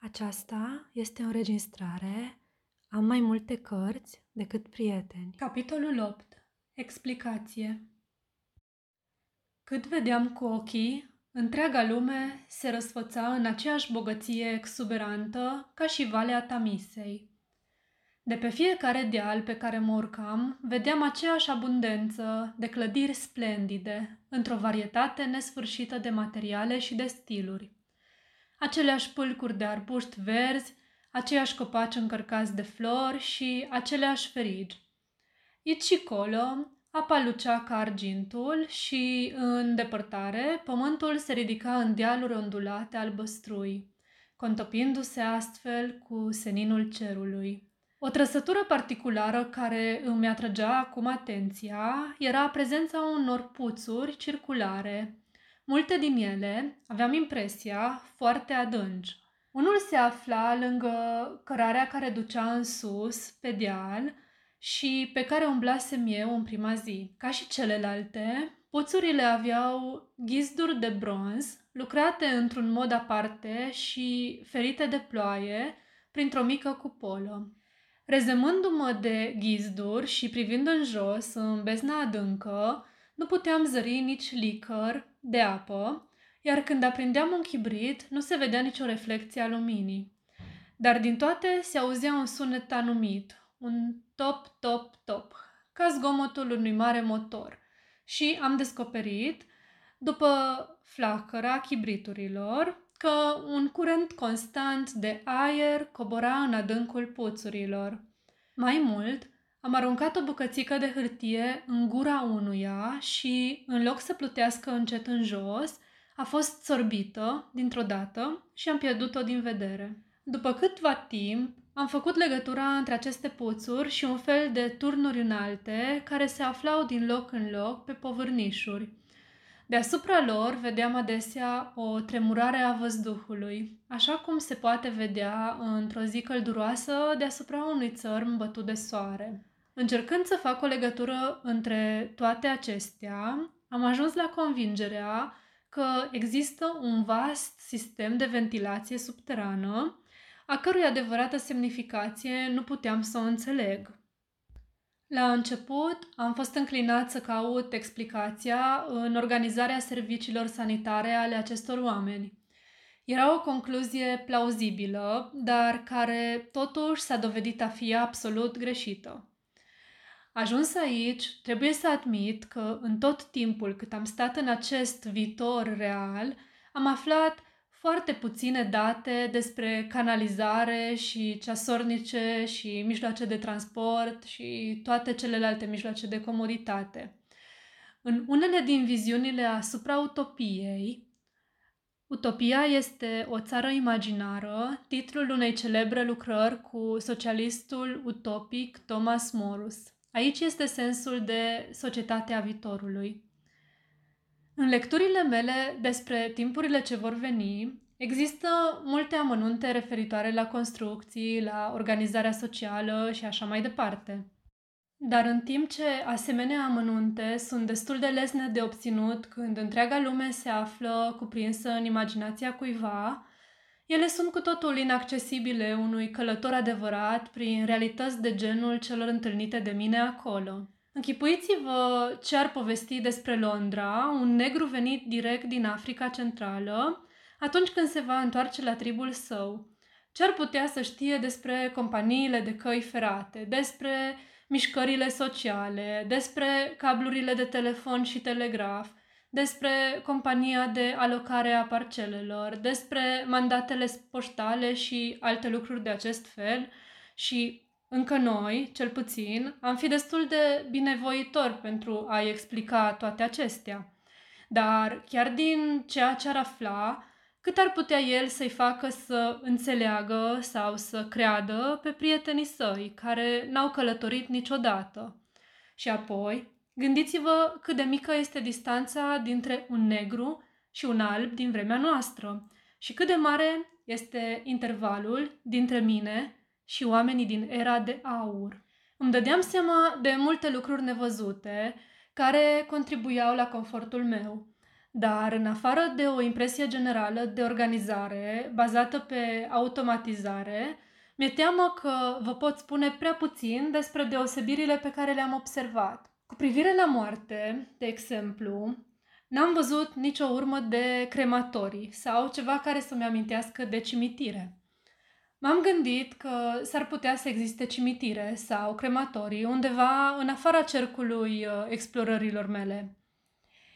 Aceasta este o înregistrare. Am mai multe cărți decât prieteni. Capitolul 8. Explicație Cât vedeam cu ochii, întreaga lume se răsfăța în aceeași bogăție exuberantă ca și Valea Tamisei. De pe fiecare deal pe care mă urcam, vedeam aceeași abundență de clădiri splendide, într-o varietate nesfârșită de materiale și de stiluri aceleași pâlcuri de arbuști verzi, aceiași copaci încărcați de flori și aceleași ferigi. Aici și colo, apa lucea ca argintul și, în depărtare, pământul se ridica în dealuri ondulate albăstrui, contopindu-se astfel cu seninul cerului. O trăsătură particulară care îmi atrăgea acum atenția era prezența unor puțuri circulare, Multe din ele, aveam impresia, foarte adânci. Unul se afla lângă cărarea care ducea în sus, pe deal, și pe care umblasem eu în prima zi. Ca și celelalte, puțurile aveau ghizduri de bronz, lucrate într-un mod aparte și ferite de ploaie printr-o mică cupolă. Rezemându-mă de ghizduri și privind în jos, în bezna adâncă, nu puteam zări nici licăr de apă, iar când aprindeam un chibrit, nu se vedea nicio reflecție a luminii. Dar din toate se auzea un sunet anumit, un top, top, top, ca zgomotul unui mare motor. Și am descoperit, după flacăra chibriturilor, că un curent constant de aer cobora în adâncul puțurilor. Mai mult, am aruncat o bucățică de hârtie în gura unuia și, în loc să plutească încet în jos, a fost sorbită dintr-o dată și am pierdut-o din vedere. După câtva timp, am făcut legătura între aceste puțuri și un fel de turnuri înalte care se aflau din loc în loc pe povârnișuri. Deasupra lor vedeam adesea o tremurare a văzduhului, așa cum se poate vedea într-o zi călduroasă deasupra unui țărm bătut de soare. Încercând să fac o legătură între toate acestea, am ajuns la convingerea că există un vast sistem de ventilație subterană, a cărui adevărată semnificație nu puteam să o înțeleg. La început am fost înclinat să caut explicația în organizarea serviciilor sanitare ale acestor oameni. Era o concluzie plauzibilă, dar care totuși s-a dovedit a fi absolut greșită. Ajuns aici, trebuie să admit că în tot timpul cât am stat în acest viitor real, am aflat foarte puține date despre canalizare și ceasornice și mijloace de transport și toate celelalte mijloace de comoditate. În unele din viziunile asupra utopiei, Utopia este o țară imaginară, titlul unei celebre lucrări cu socialistul utopic Thomas Morus. Aici este sensul de societatea viitorului. În lecturile mele despre timpurile ce vor veni, există multe amănunte referitoare la construcții, la organizarea socială și așa mai departe. Dar în timp ce asemenea amănunte sunt destul de lesne de obținut când întreaga lume se află cuprinsă în imaginația cuiva, ele sunt cu totul inaccesibile unui călător adevărat prin realități de genul celor întâlnite de mine acolo. Închipuiți-vă ce ar povesti despre Londra, un negru venit direct din Africa Centrală, atunci când se va întoarce la tribul său. Ce ar putea să știe despre companiile de căi ferate, despre mișcările sociale, despre cablurile de telefon și telegraf, despre compania de alocare a parcelelor, despre mandatele poștale și alte lucruri de acest fel și încă noi, cel puțin, am fi destul de binevoitori pentru a-i explica toate acestea. Dar chiar din ceea ce ar afla, cât ar putea el să-i facă să înțeleagă sau să creadă pe prietenii săi care n-au călătorit niciodată. Și apoi, Gândiți-vă cât de mică este distanța dintre un negru și un alb din vremea noastră și cât de mare este intervalul dintre mine și oamenii din era de aur. Îmi dădeam seama de multe lucruri nevăzute care contribuiau la confortul meu, Dar, în afară de o impresie generală de organizare bazată pe automatizare, mi-e teamă că vă pot spune prea puțin despre deosebirile pe care le-am observat. Cu privire la moarte, de exemplu, n-am văzut nicio urmă de crematorii sau ceva care să-mi amintească de cimitire. M-am gândit că s-ar putea să existe cimitire sau crematorii undeva în afara cercului uh, explorărilor mele.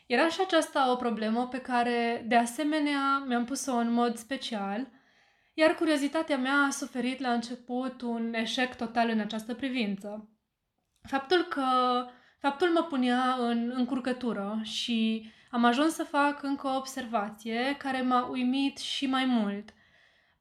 Era și aceasta o problemă pe care, de asemenea, mi-am pus-o în mod special, iar curiozitatea mea a suferit la început un eșec total în această privință. Faptul că faptul mă punea în încurcătură și am ajuns să fac încă o observație care m-a uimit și mai mult.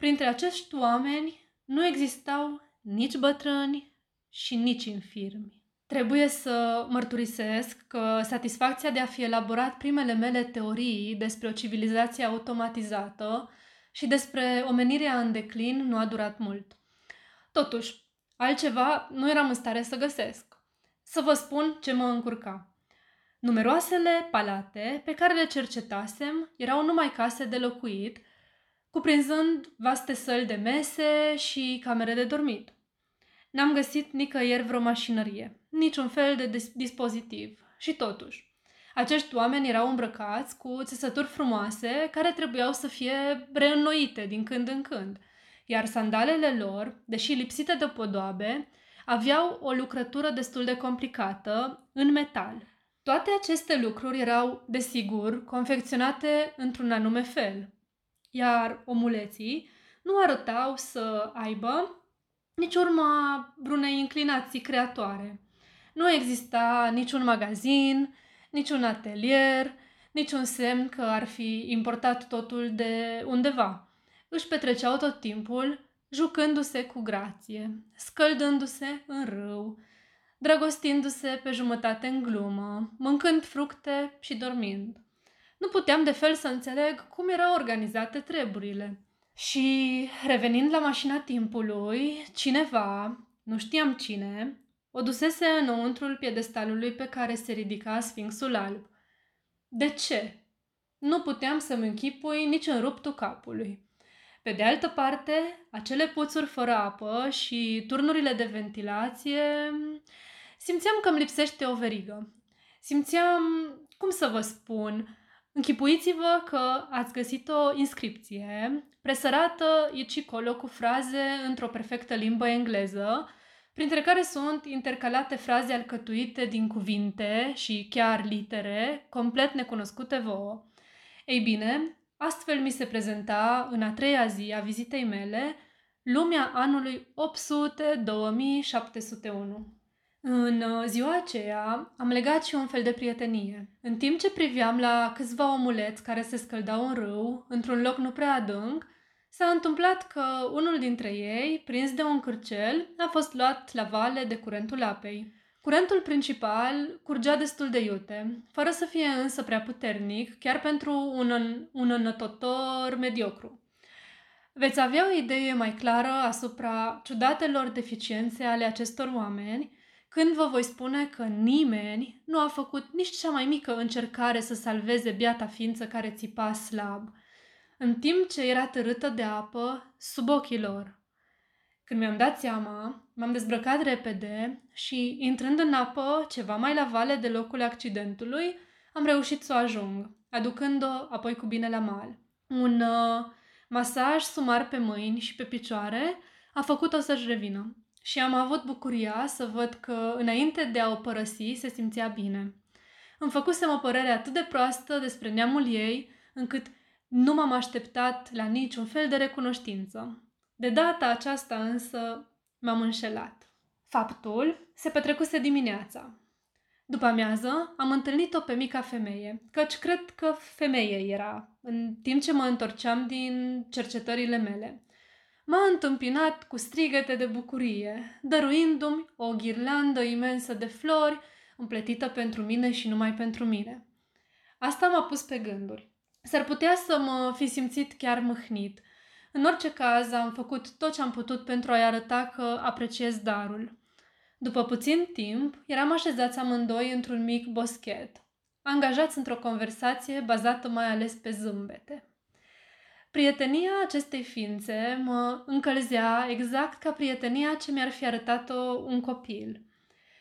Printre acești oameni nu existau nici bătrâni și nici infirmi. Trebuie să mărturisesc că satisfacția de a fi elaborat primele mele teorii despre o civilizație automatizată și despre omenirea în declin nu a durat mult. Totuși, altceva nu eram în stare să găsesc. Să vă spun ce mă încurca. Numeroasele palate pe care le cercetasem erau numai case de locuit, cuprinzând vaste săli de mese și camere de dormit. N-am găsit nicăieri vreo mașinărie, niciun fel de dispozitiv. Și totuși, acești oameni erau îmbrăcați cu țesături frumoase care trebuiau să fie reînnoite din când în când, iar sandalele lor, deși lipsite de podoabe, aveau o lucrătură destul de complicată în metal. Toate aceste lucruri erau, desigur, confecționate într-un anume fel, iar omuleții nu arătau să aibă nici urma vreunei inclinații creatoare. Nu exista niciun magazin, niciun atelier, niciun semn că ar fi importat totul de undeva. Își petreceau tot timpul jucându-se cu grație, scăldându-se în râu, dragostindu-se pe jumătate în glumă, mâncând fructe și dormind. Nu puteam de fel să înțeleg cum erau organizate treburile. Și revenind la mașina timpului, cineva, nu știam cine, o dusese înăuntrul piedestalului pe care se ridica Sfinxul Alb. De ce? Nu puteam să-mi închipui nici în ruptul capului. Pe de altă parte, acele puțuri fără apă și turnurile de ventilație, simțeam că îmi lipsește o verigă. Simțeam, cum să vă spun, închipuiți-vă că ați găsit o inscripție presărată aici colo cu fraze într-o perfectă limbă engleză, printre care sunt intercalate fraze alcătuite din cuvinte și chiar litere complet necunoscute vouă. Ei bine, astfel mi se prezenta în a treia zi a vizitei mele lumea anului 800-2701. În uh, ziua aceea am legat și un fel de prietenie. În timp ce priveam la câțiva omuleți care se scăldau în râu, într-un loc nu prea adânc, S-a întâmplat că unul dintre ei, prins de un cârcel, a fost luat la vale de curentul apei. Curentul principal curgea destul de iute, fără să fie însă prea puternic, chiar pentru un, în, un înătotor mediocru. Veți avea o idee mai clară asupra ciudatelor deficiențe ale acestor oameni când vă voi spune că nimeni nu a făcut nici cea mai mică încercare să salveze biata ființă care țipa slab – în timp ce era târâtă de apă sub ochii lor. Când mi-am dat seama, m-am dezbrăcat repede și, intrând în apă ceva mai la vale de locul accidentului, am reușit să o ajung, aducând-o apoi cu bine la mal. Un uh, masaj sumar pe mâini și pe picioare a făcut-o să-și revină și am avut bucuria să văd că, înainte de a o părăsi, se simțea bine. Îmi făcusem o părere atât de proastă despre neamul ei, încât nu m-am așteptat la niciun fel de recunoștință. De data aceasta însă m-am înșelat. Faptul se petrecuse dimineața. După amiază am întâlnit-o pe mica femeie, căci cred că femeie era, în timp ce mă întorceam din cercetările mele. M-a întâmpinat cu strigăte de bucurie, dăruindu-mi o ghirlandă imensă de flori, împletită pentru mine și numai pentru mine. Asta m-a pus pe gânduri. S-ar putea să mă fi simțit chiar mâhnit. În orice caz, am făcut tot ce am putut pentru a-i arăta că apreciez darul. După puțin timp, eram așezați amândoi într-un mic boschet. angajați într-o conversație bazată mai ales pe zâmbete. Prietenia acestei ființe mă încălzea exact ca prietenia ce mi-ar fi arătat-o un copil.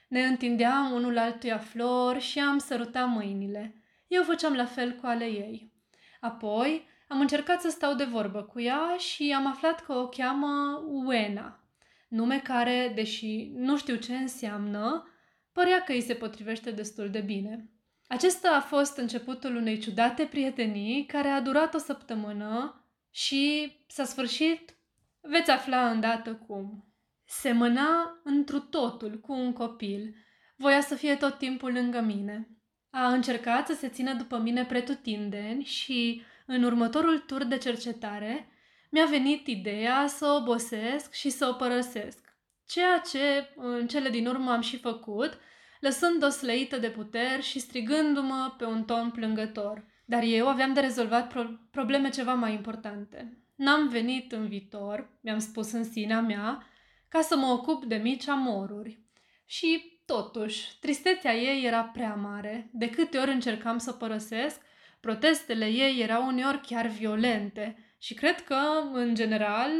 Ne întindeam unul altuia flori și am sărutat mâinile. Eu făceam la fel cu ale ei. Apoi am încercat să stau de vorbă cu ea și am aflat că o cheamă Uena, nume care, deși nu știu ce înseamnă, părea că îi se potrivește destul de bine. Acesta a fost începutul unei ciudate prietenii care a durat o săptămână și s-a sfârșit, veți afla îndată cum. Semăna întru totul cu un copil, voia să fie tot timpul lângă mine. A încercat să se țină după mine pretutindeni și, în următorul tur de cercetare, mi-a venit ideea să o obosesc și să o părăsesc. Ceea ce, în cele din urmă, am și făcut, lăsând-o slăită de puteri și strigându-mă pe un ton plângător. Dar eu aveam de rezolvat pro- probleme ceva mai importante. N-am venit în viitor, mi-am spus în sinea mea, ca să mă ocup de mici amoruri. Și, totuși, tristețea ei era prea mare. De câte ori încercam să părăsesc, protestele ei erau uneori chiar violente și cred că, în general,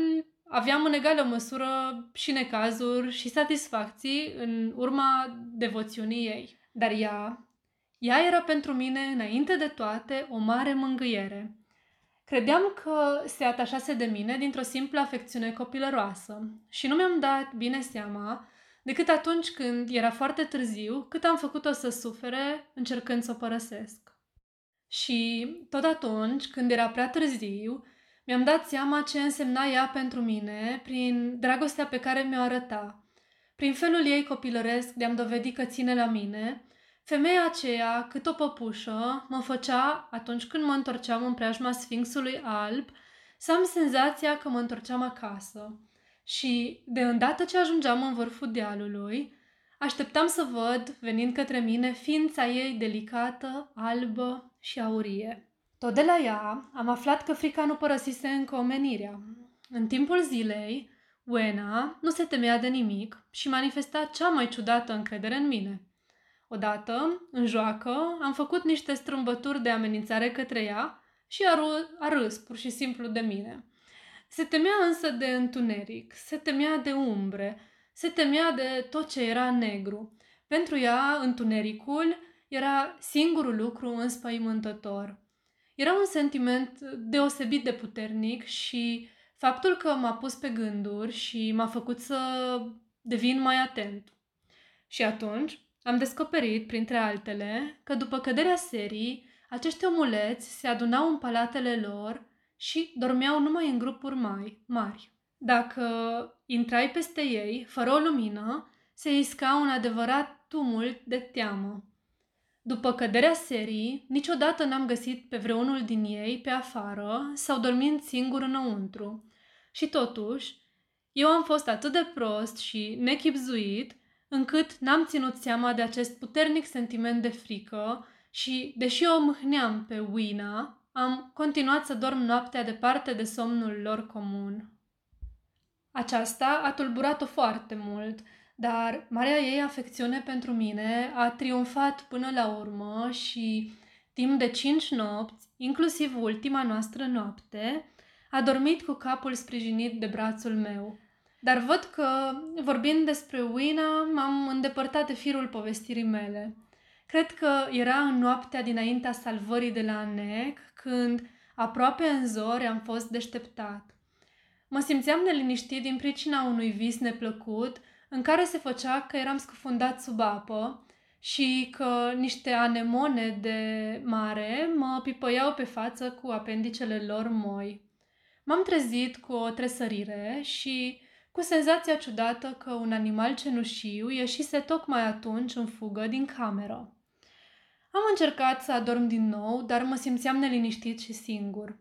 aveam în egală măsură și necazuri și satisfacții în urma devoțiunii ei. Dar ea, ea era pentru mine, înainte de toate, o mare mângâiere. Credeam că se atașase de mine dintr-o simplă afecțiune copilăroasă și nu mi-am dat bine seama decât atunci când era foarte târziu cât am făcut-o să sufere încercând să o părăsesc. Și tot atunci, când era prea târziu, mi-am dat seama ce însemna ea pentru mine prin dragostea pe care mi-o arăta. Prin felul ei copilăresc de a-mi dovedi că ține la mine, femeia aceea, cât o păpușă, mă făcea, atunci când mă întorceam în preajma Sfinxului Alb, să am senzația că mă întorceam acasă. Și, de îndată ce ajungeam în vârful dealului, așteptam să văd, venind către mine, ființa ei delicată, albă și aurie. Tot de la ea am aflat că frica nu părăsise încă omenirea. În timpul zilei, Uena nu se temea de nimic și manifesta cea mai ciudată încredere în mine. Odată, în joacă, am făcut niște strâmbături de amenințare către ea și a, râ- a râs pur și simplu de mine. Se temea însă de întuneric, se temea de umbre, se temea de tot ce era negru. Pentru ea, întunericul era singurul lucru înspăimântător. Era un sentiment deosebit de puternic și faptul că m-a pus pe gânduri și m-a făcut să devin mai atent. Și atunci am descoperit, printre altele, că după căderea serii, acești omuleți se adunau în palatele lor și dormeau numai în grupuri mai mari. Dacă intrai peste ei, fără o lumină, se isca un adevărat tumult de teamă. După căderea serii, niciodată n-am găsit pe vreunul din ei pe afară sau dormind singur înăuntru. Și totuși, eu am fost atât de prost și nechipzuit încât n-am ținut seama de acest puternic sentiment de frică și, deși o mâhneam pe Wina, am continuat să dorm noaptea departe de somnul lor comun. Aceasta a tulburat-o foarte mult – dar marea ei afecțiune pentru mine a triumfat până la urmă și timp de cinci nopți, inclusiv ultima noastră noapte, a dormit cu capul sprijinit de brațul meu. Dar văd că, vorbind despre Wina, m-am îndepărtat de firul povestirii mele. Cred că era în noaptea dinaintea salvării de la Anec, când, aproape în zori, am fost deșteptat. Mă simțeam neliniștit din pricina unui vis neplăcut în care se făcea că eram scufundat sub apă și că niște anemone de mare mă pipăiau pe față cu apendicele lor moi. M-am trezit cu o tresărire și cu senzația ciudată că un animal cenușiu ieșise tocmai atunci în fugă din cameră. Am încercat să adorm din nou, dar mă simțeam neliniștit și singur.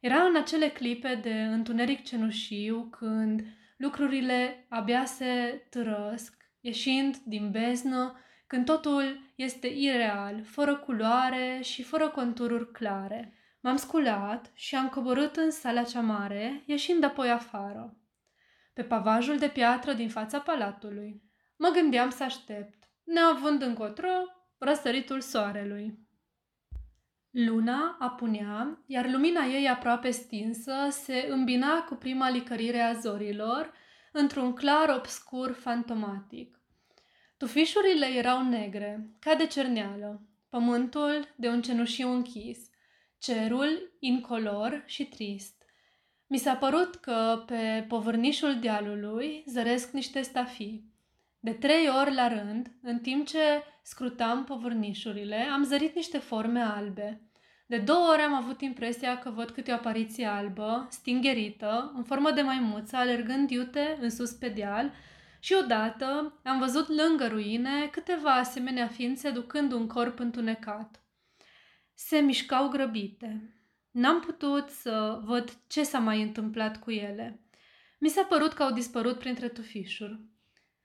Era în acele clipe de întuneric cenușiu când lucrurile abia se trăsc, ieșind din beznă, când totul este ireal, fără culoare și fără contururi clare. M-am sculat și am coborât în sala cea mare, ieșind apoi afară. Pe pavajul de piatră din fața palatului. Mă gândeam să aștept, neavând încotro răsăritul soarelui. Luna apunea, iar lumina ei aproape stinsă se îmbina cu prima licărire a zorilor într-un clar obscur fantomatic. Tufișurile erau negre, ca de cerneală, pământul de un cenușiu închis, cerul incolor și trist. Mi s-a părut că pe povârnișul dealului zăresc niște stafii. De trei ori la rând, în timp ce scrutam povârnișurile, am zărit niște forme albe. De două ori am avut impresia că văd câte o apariție albă, stingherită, în formă de maimuță, alergând iute în sus pe deal și odată am văzut lângă ruine câteva asemenea ființe ducând un corp întunecat. Se mișcau grăbite. N-am putut să văd ce s-a mai întâmplat cu ele. Mi s-a părut că au dispărut printre tufișuri.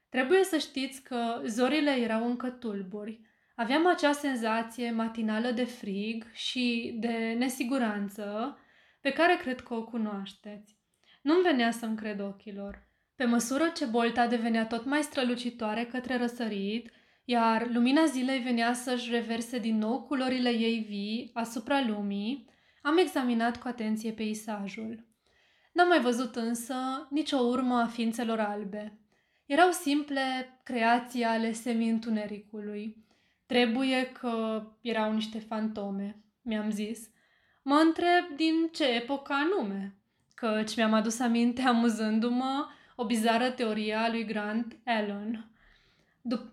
Trebuie să știți că zorile erau încă tulburi. Aveam acea senzație matinală de frig și de nesiguranță pe care cred că o cunoașteți. Nu-mi venea să-mi cred ochilor. Pe măsură ce bolta devenea tot mai strălucitoare către răsărit, iar lumina zilei venea să-și reverse din nou culorile ei vii asupra lumii, am examinat cu atenție peisajul. N-am mai văzut însă nicio urmă a ființelor albe. Erau simple creații ale semi-întunericului. Trebuie că erau niște fantome, mi-am zis. Mă întreb din ce epocă anume, căci mi-am adus aminte amuzându-mă o bizară teorie a lui Grant Allen.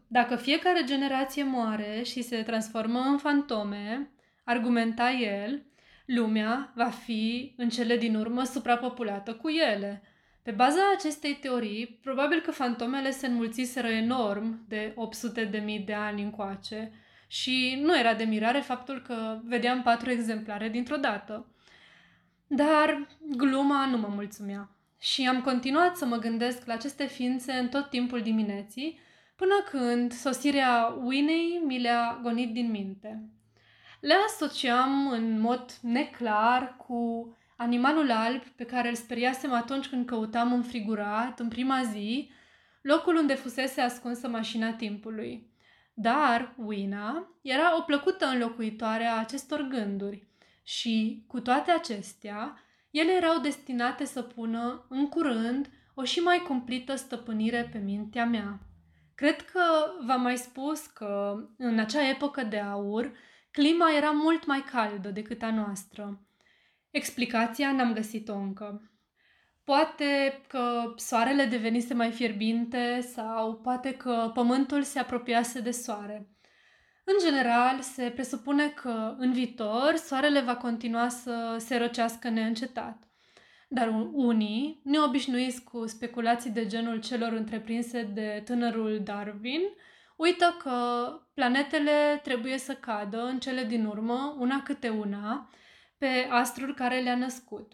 Dacă fiecare generație moare și se transformă în fantome, argumenta el, lumea va fi în cele din urmă suprapopulată cu ele. Pe baza acestei teorii, probabil că fantomele se înmulțiseră enorm de 800 de mii de ani încoace și nu era de mirare faptul că vedeam patru exemplare dintr-o dată. Dar gluma nu mă mulțumea și am continuat să mă gândesc la aceste ființe în tot timpul dimineții, până când sosirea Winnie mi le-a gonit din minte. Le asociam în mod neclar cu animalul alb pe care îl speriasem atunci când căutam înfrigurat, în prima zi, locul unde fusese ascunsă mașina timpului. Dar Wina era o plăcută înlocuitoare a acestor gânduri și, cu toate acestea, ele erau destinate să pună, în curând, o și mai cumplită stăpânire pe mintea mea. Cred că v-am mai spus că, în acea epocă de aur, clima era mult mai caldă decât a noastră. Explicația n-am găsit-o încă. Poate că soarele devenise mai fierbinte sau poate că pământul se apropiase de soare. În general, se presupune că în viitor soarele va continua să se răcească neîncetat. Dar unii, neobișnuiți cu speculații de genul celor întreprinse de tânărul Darwin, uită că planetele trebuie să cadă în cele din urmă, una câte una, pe astrul care le-a născut.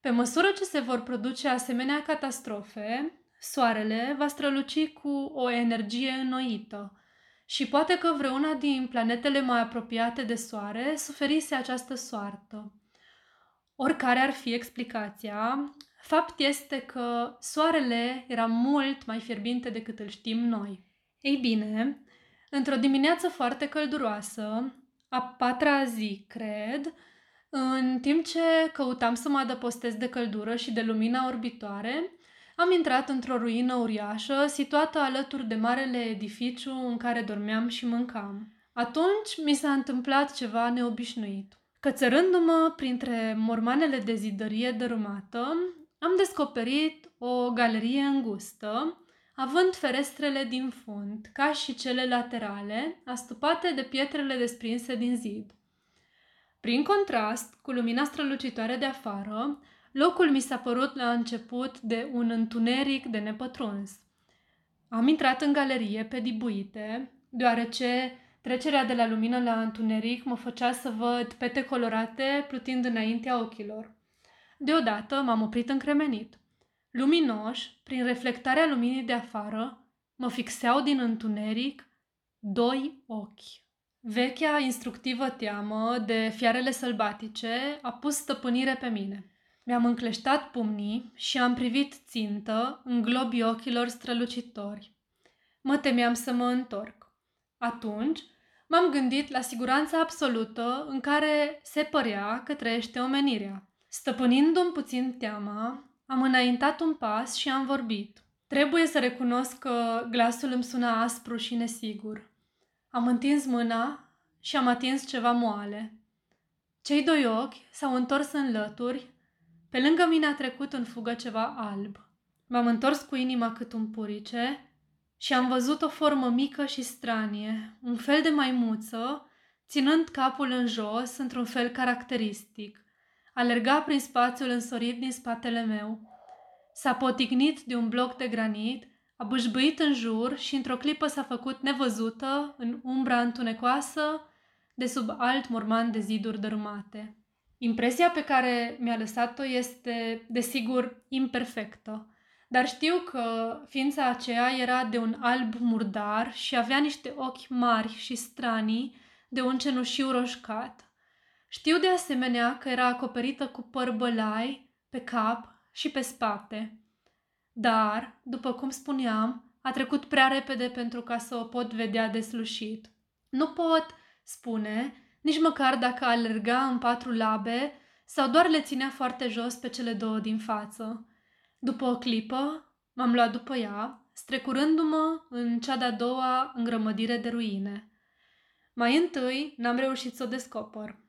Pe măsură ce se vor produce asemenea catastrofe, Soarele va străluci cu o energie înnoită și poate că vreuna din planetele mai apropiate de Soare suferise această soartă. Oricare ar fi explicația, fapt este că Soarele era mult mai fierbinte decât îl știm noi. Ei bine, într-o dimineață foarte călduroasă, a patra zi, cred, în timp ce căutam să mă adăpostez de căldură și de lumina orbitoare, am intrat într-o ruină uriașă, situată alături de marele edificiu în care dormeam și mâncam. Atunci mi s-a întâmplat ceva neobișnuit. Cățărându-mă printre mormanele de zidărie dărâmată, am descoperit o galerie îngustă, având ferestrele din fund, ca și cele laterale, astupate de pietrele desprinse din zid. Prin contrast cu lumina strălucitoare de afară, locul mi s-a părut la început de un întuneric de nepătruns. Am intrat în galerie pe dibuite, deoarece trecerea de la lumină la întuneric mă făcea să văd pete colorate plutind înaintea ochilor. Deodată m-am oprit încremenit. Luminoși, prin reflectarea luminii de afară, mă fixeau din întuneric doi ochi. Vechea instructivă teamă de fiarele sălbatice a pus stăpânire pe mine. Mi-am încleștat pumnii și am privit țintă în globii ochilor strălucitori. Mă temeam să mă întorc. Atunci m-am gândit la siguranța absolută în care se părea că trăiește omenirea. Stăpânindu-mi puțin teama, am înaintat un pas și am vorbit. Trebuie să recunosc că glasul îmi suna aspru și nesigur. Am întins mâna și am atins ceva moale. Cei doi ochi s-au întors în lături, pe lângă mine a trecut în fugă ceva alb. M-am întors cu inima cât un purice și am văzut o formă mică și stranie, un fel de maimuță, ținând capul în jos într-un fel caracteristic. Alerga prin spațiul însorit din spatele meu. S-a potignit de un bloc de granit, a bâșbâit în jur și într-o clipă s-a făcut nevăzută în umbra întunecoasă de sub alt morman de ziduri dărâmate. Impresia pe care mi-a lăsat-o este, desigur, imperfectă, dar știu că ființa aceea era de un alb murdar și avea niște ochi mari și stranii de un cenușiu roșcat. Știu de asemenea că era acoperită cu păr bălai pe cap și pe spate. Dar, după cum spuneam, a trecut prea repede pentru ca să o pot vedea deslușit. Nu pot, spune, nici măcar dacă alerga în patru labe sau doar le ținea foarte jos pe cele două din față. După o clipă, m-am luat după ea, strecurându-mă în cea de-a doua îngrămădire de ruine. Mai întâi n-am reușit să o descoper,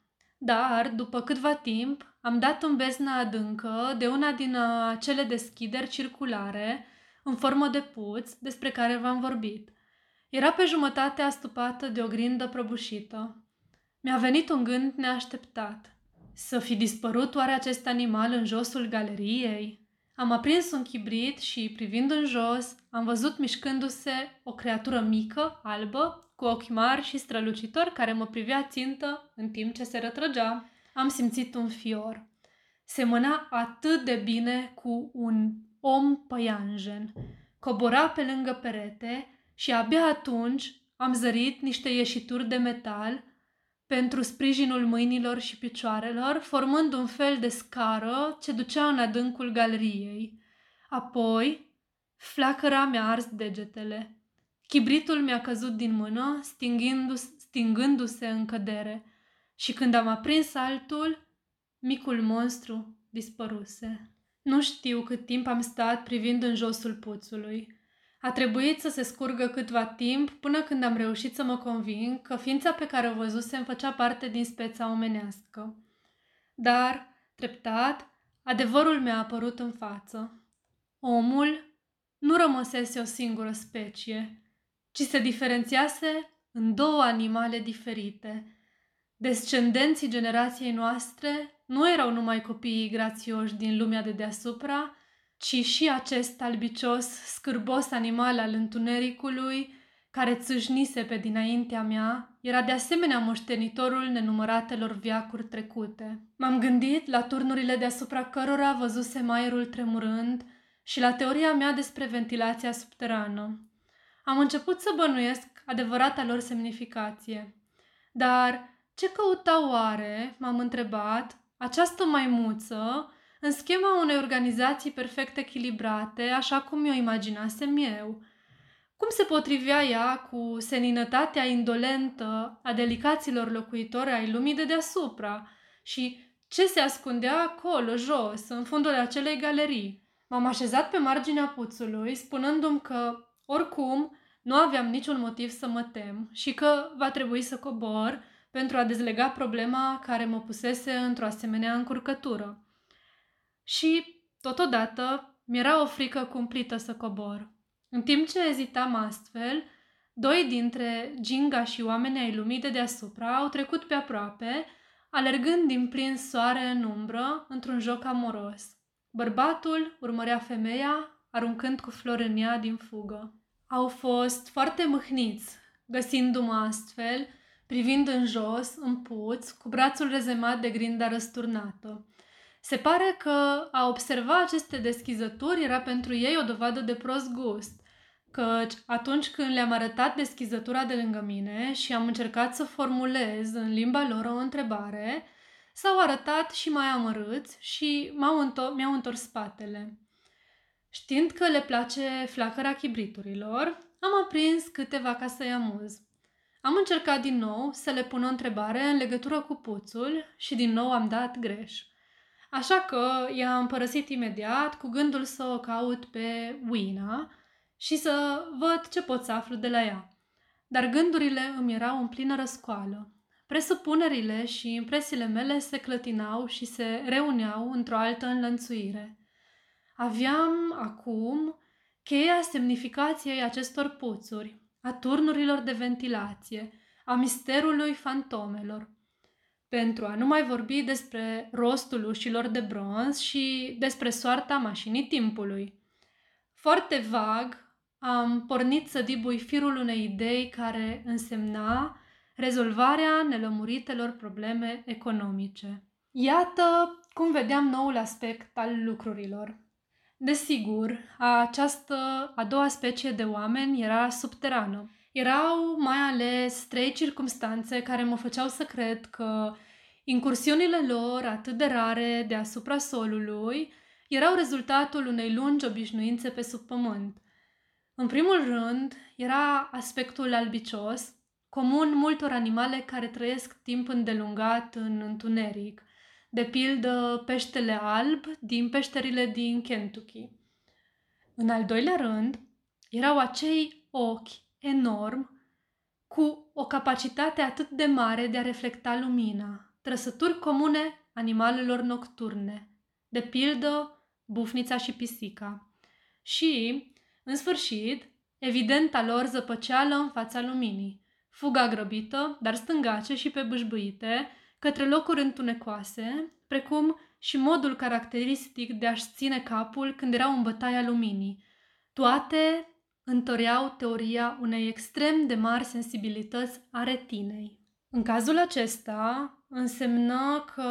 dar, după câtva timp, am dat în bezna adâncă de una din acele deschideri circulare, în formă de puț, despre care v-am vorbit. Era pe jumătate astupată de o grindă prăbușită. Mi-a venit un gând neașteptat. Să fi dispărut oare acest animal în josul galeriei? Am aprins un chibrit și, privind în jos, am văzut mișcându-se o creatură mică, albă, cu ochi mari și strălucitori, care mă privea țintă în timp ce se rătrăgea. Am simțit un fior. Semăna atât de bine cu un om păianjen. Cobora pe lângă perete și abia atunci am zărit niște ieșituri de metal pentru sprijinul mâinilor și picioarelor, formând un fel de scară ce ducea în adâncul galeriei. Apoi, flacăra mi-a ars degetele. Chibritul mi-a căzut din mână, stingându-se, stingându-se în cădere, și când am aprins altul, micul monstru dispăruse. Nu știu cât timp am stat privind în josul puțului. A trebuit să se scurgă câtva timp până când am reușit să mă conving că ființa pe care o văzusem făcea parte din speța omenească. Dar, treptat, adevărul mi-a apărut în față. Omul nu rămăsese o singură specie, ci se diferențiase în două animale diferite. Descendenții generației noastre nu erau numai copiii grațioși din lumea de deasupra, ci și acest albicios, scârbos animal al întunericului, care țâșnise pe dinaintea mea, era de asemenea moștenitorul nenumăratelor viacuri trecute. M-am gândit la turnurile deasupra cărora văzuse aerul tremurând și la teoria mea despre ventilația subterană. Am început să bănuiesc adevărata lor semnificație. Dar ce căuta oare, m-am întrebat, această maimuță în schema unei organizații perfect echilibrate, așa cum mi-o imaginasem eu. Cum se potrivea ea cu seninătatea indolentă a delicaților locuitori ai lumii de deasupra și ce se ascundea acolo, jos, în fundul acelei galerii. M-am așezat pe marginea puțului, spunându-mi că, oricum, nu aveam niciun motiv să mă tem și că va trebui să cobor pentru a dezlega problema care mă pusese într-o asemenea încurcătură și, totodată, mi-era o frică cumplită să cobor. În timp ce ezitam astfel, doi dintre Ginga și oamenii ai lumii de deasupra au trecut pe aproape, alergând din plin soare în umbră, într-un joc amoros. Bărbatul urmărea femeia, aruncând cu flori în ea din fugă. Au fost foarte mâhniți, găsindu-mă astfel, privind în jos, în puț, cu brațul rezemat de grinda răsturnată. Se pare că a observa aceste deschizături era pentru ei o dovadă de prost gust, căci atunci când le-am arătat deschizătura de lângă mine și am încercat să formulez în limba lor o întrebare, s-au arătat și mai amărâți și m-au întor- mi-au întors spatele. Știind că le place flacăra chibriturilor, am aprins câteva ca să-i amuz. Am încercat din nou să le pun o întrebare în legătură cu puțul și din nou am dat greș. Așa că i-am părăsit imediat cu gândul să o caut pe Wina și să văd ce pot să aflu de la ea. Dar gândurile îmi erau în plină răscoală. Presupunerile și impresiile mele se clătinau și se reuneau într-o altă înlănțuire. Aveam acum cheia semnificației acestor puțuri, a turnurilor de ventilație, a misterului fantomelor. Pentru a nu mai vorbi despre rostul ușilor de bronz și despre soarta mașinii timpului. Foarte vag am pornit să dibui firul unei idei care însemna rezolvarea nelămuritelor probleme economice. Iată cum vedeam noul aspect al lucrurilor. Desigur, această a doua specie de oameni era subterană. Erau mai ales trei circumstanțe care mă făceau să cred că incursiunile lor atât de rare deasupra solului erau rezultatul unei lungi obișnuințe pe sub pământ. În primul rând, era aspectul albicios, comun multor animale care trăiesc timp îndelungat în întuneric, de pildă peștele alb din peșterile din Kentucky. În al doilea rând, erau acei ochi enorm cu o capacitate atât de mare de a reflecta lumina, trăsături comune animalelor nocturne, de pildă bufnița și pisica. Și, în sfârșit, evidenta lor zăpăceală în fața luminii, fuga grăbită, dar stângace și pe bâșbâite, către locuri întunecoase, precum și modul caracteristic de a-și ține capul când erau în bătaia luminii. Toate întăreau teoria unei extrem de mari sensibilități a retinei. În cazul acesta, însemnă că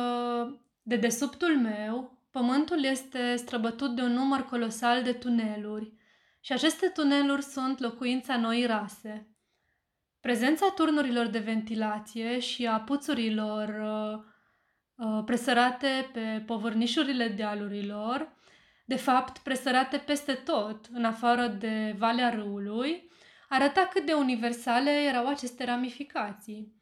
de desubtul meu, pământul este străbătut de un număr colosal de tuneluri și aceste tuneluri sunt locuința noii rase. Prezența turnurilor de ventilație și a puțurilor uh, uh, presărate pe povărnișurile dealurilor, de fapt presărate peste tot, în afară de Valea Râului, arăta cât de universale erau aceste ramificații.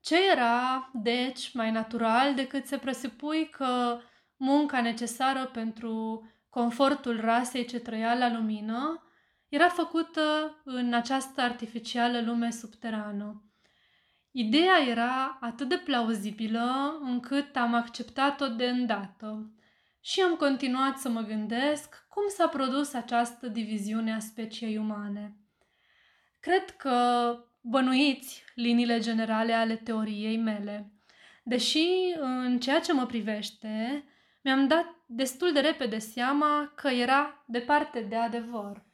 Ce era, deci, mai natural decât să presupui că munca necesară pentru confortul rasei ce trăia la lumină era făcută în această artificială lume subterană. Ideea era atât de plauzibilă încât am acceptat-o de îndată și am continuat să mă gândesc cum s-a produs această diviziune a speciei umane. Cred că bănuiți liniile generale ale teoriei mele, deși în ceea ce mă privește mi-am dat destul de repede seama că era departe de adevăr.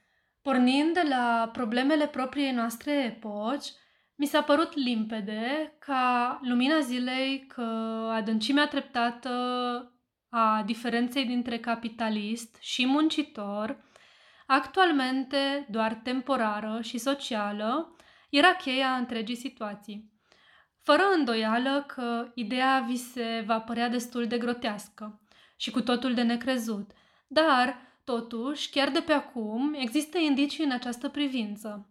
Pornind de la problemele propriei noastre epoci, mi s-a părut limpede ca lumina zilei că adâncimea treptată a diferenței dintre capitalist și muncitor, actualmente doar temporară și socială, era cheia întregii situații. Fără îndoială că ideea vi se va părea destul de grotească și cu totul de necrezut, dar Totuși, chiar de pe acum, există indicii în această privință.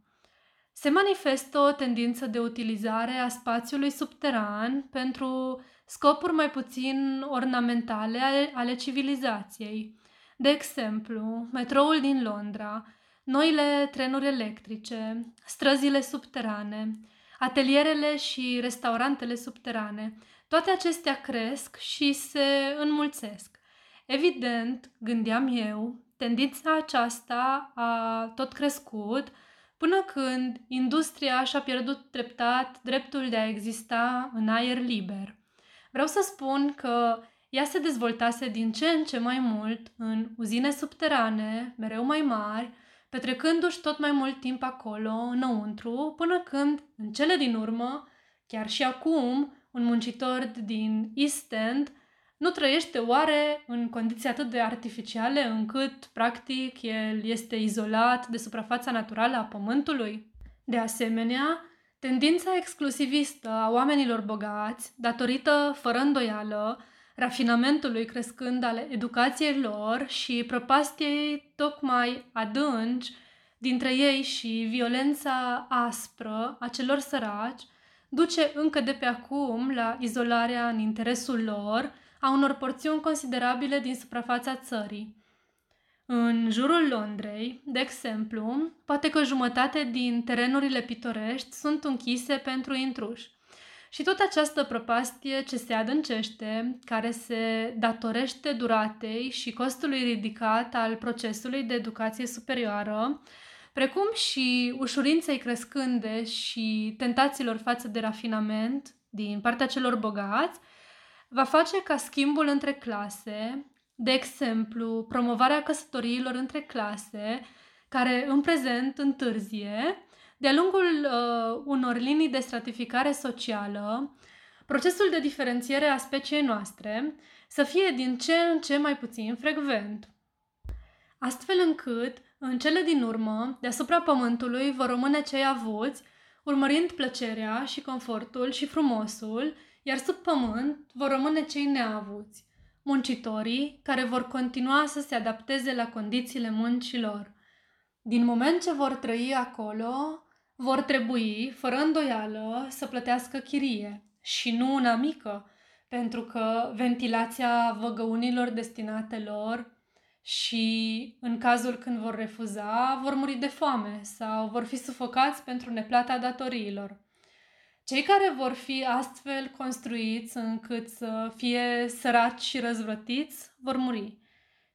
Se manifestă o tendință de utilizare a spațiului subteran pentru scopuri mai puțin ornamentale ale, ale civilizației. De exemplu, metroul din Londra, noile trenuri electrice, străzile subterane, atelierele și restaurantele subterane, toate acestea cresc și se înmulțesc. Evident, gândeam eu, tendința aceasta a tot crescut până când industria și-a pierdut treptat dreptul de a exista în aer liber. Vreau să spun că ea se dezvoltase din ce în ce mai mult în uzine subterane, mereu mai mari, petrecându-și tot mai mult timp acolo, înăuntru, până când, în cele din urmă, chiar și acum, un muncitor din East End nu trăiește oare în condiții atât de artificiale încât, practic, el este izolat de suprafața naturală a Pământului? De asemenea, tendința exclusivistă a oamenilor bogați, datorită, fără îndoială, rafinamentului crescând ale educației lor și prăpastiei tocmai adânci dintre ei și violența aspră a celor săraci duce încă de pe acum la izolarea în interesul lor a unor porțiuni considerabile din suprafața țării. În jurul Londrei, de exemplu, poate că jumătate din terenurile pitorești sunt închise pentru intruși. Și tot această prăpastie ce se adâncește, care se datorește duratei și costului ridicat al procesului de educație superioară, precum și ușurinței crescânde și tentațiilor față de rafinament din partea celor bogați, va face ca schimbul între clase, de exemplu, promovarea căsătoriilor între clase, care în prezent întârzie, de-a lungul uh, unor linii de stratificare socială, procesul de diferențiere a speciei noastre să fie din ce în ce mai puțin frecvent. Astfel încât, în cele din urmă, deasupra pământului vor rămâne cei avuți, urmărind plăcerea și confortul și frumosul, iar sub pământ vor rămâne cei neavuți, muncitorii care vor continua să se adapteze la condițiile muncilor. Din moment ce vor trăi acolo, vor trebui, fără îndoială, să plătească chirie și nu una mică, pentru că ventilația văgăunilor destinate lor și în cazul când vor refuza, vor muri de foame sau vor fi sufocați pentru neplata datoriilor. Cei care vor fi astfel construiți încât să fie săraci și răzvrătiți vor muri.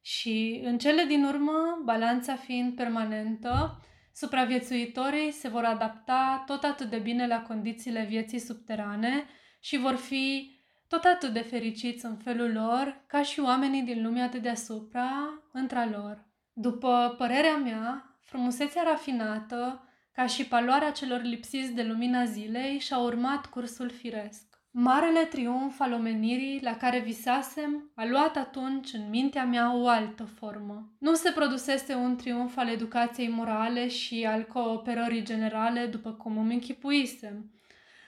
Și în cele din urmă, balanța fiind permanentă, supraviețuitorii se vor adapta tot atât de bine la condițiile vieții subterane și vor fi tot atât de fericiți în felul lor ca și oamenii din lumea de deasupra, între lor. După părerea mea, frumusețea rafinată, ca și paloarea celor lipsiți de lumina zilei, și-a urmat cursul firesc. Marele triumf al omenirii la care visasem a luat atunci în mintea mea o altă formă. Nu se produsese un triumf al educației morale și al cooperării generale după cum îmi închipuisem.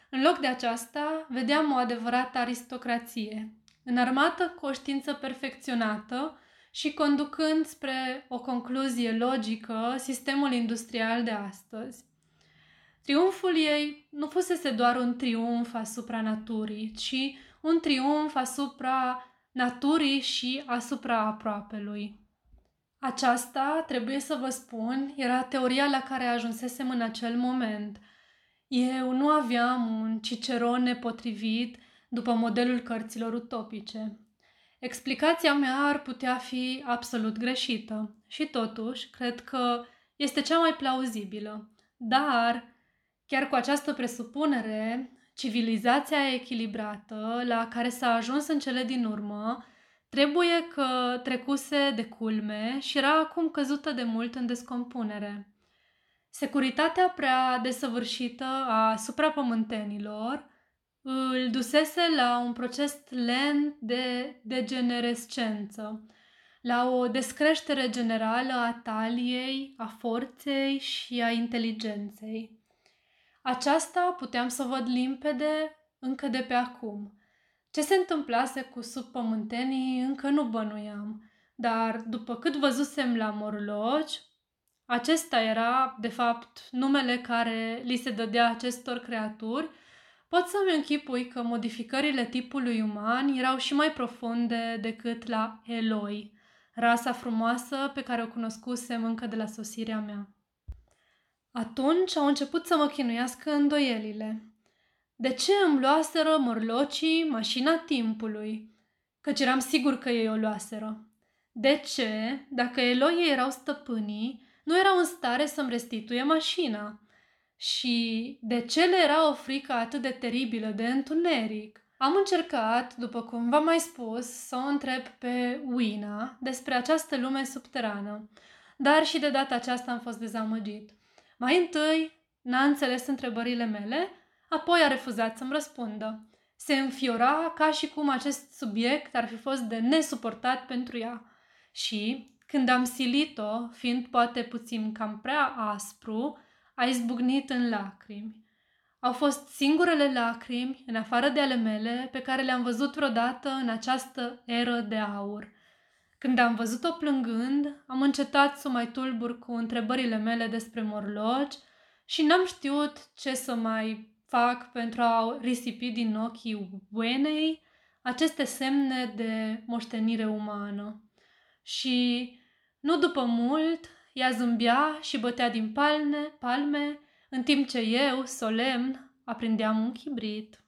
În loc de aceasta, vedeam o adevărată aristocrație, înarmată cu o știință perfecționată și conducând spre o concluzie logică sistemul industrial de astăzi. Triumful ei nu fusese doar un triumf asupra naturii, ci un triumf asupra naturii și asupra aproapelui. Aceasta, trebuie să vă spun, era teoria la care ajunsesem în acel moment. Eu nu aveam un ciceron nepotrivit după modelul cărților utopice. Explicația mea ar putea fi absolut greșită și totuși cred că este cea mai plauzibilă. Dar Chiar cu această presupunere, civilizația echilibrată la care s-a ajuns în cele din urmă trebuie că trecuse de culme și era acum căzută de mult în descompunere. Securitatea prea desăvârșită a suprapământenilor îl dusese la un proces lent de degenerescență, la o descreștere generală a taliei, a forței și a inteligenței. Aceasta puteam să văd limpede încă de pe acum. Ce se întâmplase cu subpământenii încă nu bănuiam, dar după cât văzusem la morloci, acesta era, de fapt, numele care li se dădea acestor creaturi, pot să-mi închipui că modificările tipului uman erau și mai profunde decât la Eloi, rasa frumoasă pe care o cunoscusem încă de la sosirea mea. Atunci au început să mă chinuiască îndoielile. De ce îmi luaseră morlocii mașina timpului? Căci eram sigur că ei o luaseră. De ce, dacă Eloie erau stăpânii, nu erau în stare să-mi restituie mașina? Și de ce le era o frică atât de teribilă de întuneric? Am încercat, după cum v-am mai spus, să o întreb pe Wina despre această lume subterană, dar și de data aceasta am fost dezamăgit. Mai întâi n-a înțeles întrebările mele, apoi a refuzat să-mi răspundă. Se înfiora ca și cum acest subiect ar fi fost de nesuportat pentru ea. Și, când am silit-o, fiind poate puțin cam prea aspru, a izbucnit în lacrimi. Au fost singurele lacrimi, în afară de ale mele, pe care le-am văzut vreodată în această eră de aur. Când am văzut-o plângând, am încetat să mai tulbur cu întrebările mele despre morlogi și n-am știut ce să mai fac pentru a risipi din ochii Wenei aceste semne de moștenire umană. Și nu după mult, ea zâmbea și bătea din palme, palme, în timp ce eu, solemn, aprindeam un chibrit.